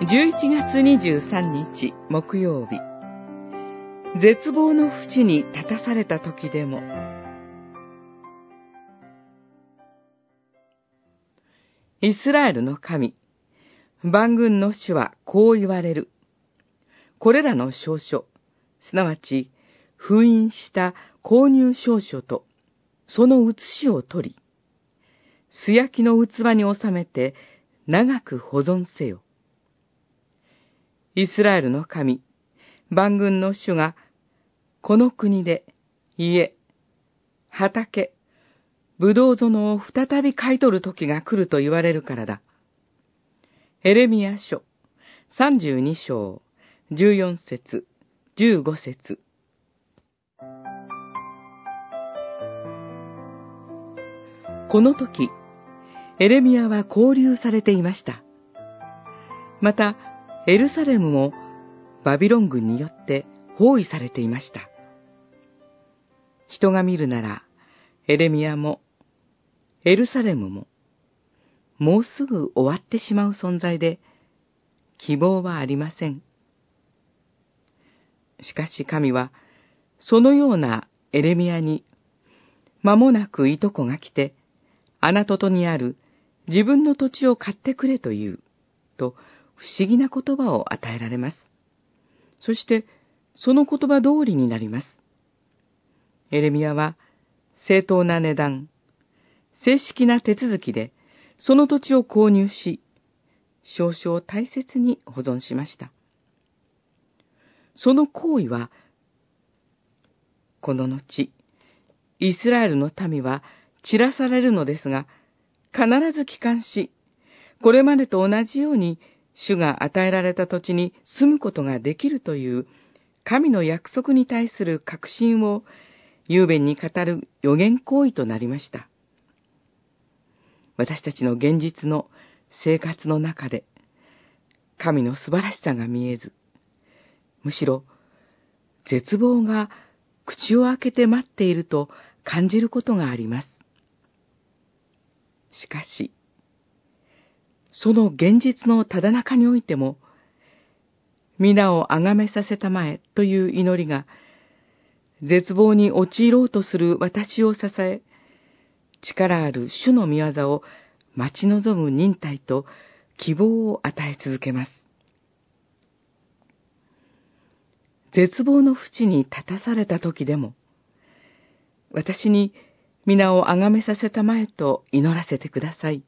11月23日木曜日。絶望の淵に立たされた時でも。イスラエルの神。万軍の主はこう言われる。これらの証書。すなわち封印した購入証書とその写しを取り素焼きの器に収めて長く保存せよ。イスラエルの神、万軍の主が、この国で家、畑、ブドウ園を再び買い取る時が来ると言われるからだ。エレミア書、32章、14節、15節。この時、エレミアは交流されていました。また、エルサレムもバビロン軍によって包囲されていました。人が見るなら、エレミアも、エルサレムも、もうすぐ終わってしまう存在で、希望はありません。しかし神は、そのようなエレミアに、間もなくいとこが来て、アナトトにある自分の土地を買ってくれと言う、と不思議な言葉を与えられます。そして、その言葉通りになります。エレミアは、正当な値段、正式な手続きで、その土地を購入し、少々大切に保存しました。その行為は、この後、イスラエルの民は散らされるのですが、必ず帰還し、これまでと同じように主が与えられた土地に住むことができるという神の約束に対する確信を雄弁に語る予言行為となりました。私たちの現実の生活の中で神の素晴らしさが見えず、むしろ絶望が口を開けて待っていると感じることがあります。しかし、その現実のただ中においても、皆を崇めさせたまえという祈りが、絶望に陥ろうとする私を支え、力ある主の御業を待ち望む忍耐と希望を与え続けます。絶望の淵に立たされた時でも、私に皆を崇めさせたまえと祈らせてください。